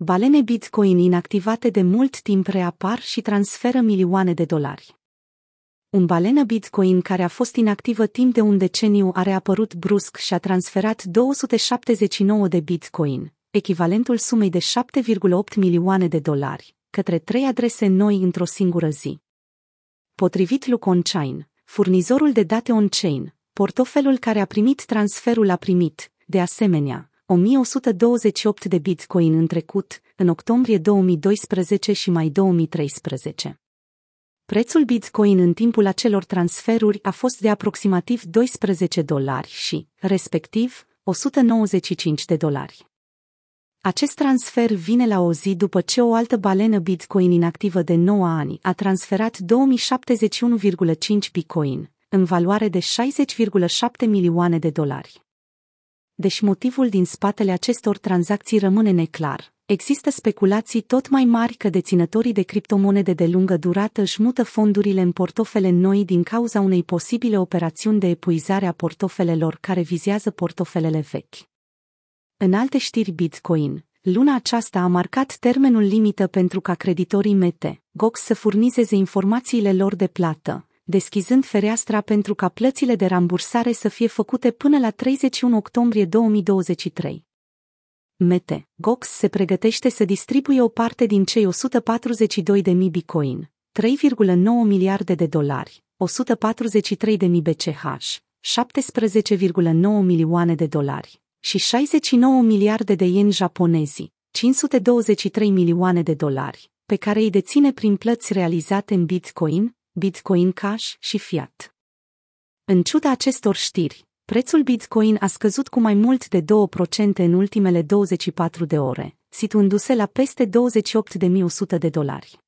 balene Bitcoin inactivate de mult timp reapar și transferă milioane de dolari. Un balenă Bitcoin care a fost inactivă timp de un deceniu a reapărut brusc și a transferat 279 de Bitcoin, echivalentul sumei de 7,8 milioane de dolari, către trei adrese noi într-o singură zi. Potrivit Luconchain, furnizorul de date on-chain, portofelul care a primit transferul a primit, de asemenea, 1128 de bitcoin în trecut, în octombrie 2012 și mai 2013. Prețul bitcoin în timpul acelor transferuri a fost de aproximativ 12 dolari și, respectiv, 195 de dolari. Acest transfer vine la o zi după ce o altă balenă Bitcoin inactivă de 9 ani a transferat 2071,5 Bitcoin, în valoare de 60,7 milioane de dolari. Deși motivul din spatele acestor tranzacții rămâne neclar, există speculații tot mai mari că deținătorii de criptomonede de lungă durată își mută fondurile în portofele noi din cauza unei posibile operațiuni de epuizare a portofelelor care vizează portofelele vechi. În alte știri Bitcoin, luna aceasta a marcat termenul limită pentru ca creditorii Mete, GOX să furnizeze informațiile lor de plată, deschizând fereastra pentru ca plățile de rambursare să fie făcute până la 31 octombrie 2023. Mete, Gox se pregătește să distribuie o parte din cei 142 de mii Bitcoin, 3,9 miliarde de dolari, 143 de mii BCH, 17,9 milioane de dolari și 69 miliarde de ieni japonezi, 523 milioane de dolari, pe care îi deține prin plăți realizate în Bitcoin, Bitcoin Cash și Fiat. În ciuda acestor știri, prețul Bitcoin a scăzut cu mai mult de 2% în ultimele 24 de ore, situându-se la peste 28.100 de dolari.